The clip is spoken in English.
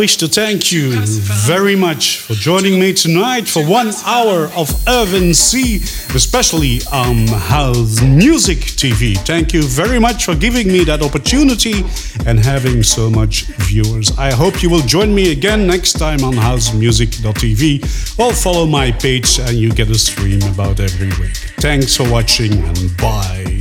wish to thank you very much for joining me tonight for one hour of Irvin C, especially on House Music TV. Thank you very much for giving me that opportunity and having so much viewers. I hope you will join me again next time on housemusic.tv or follow my page and you get a stream about every week. Thanks for watching and bye.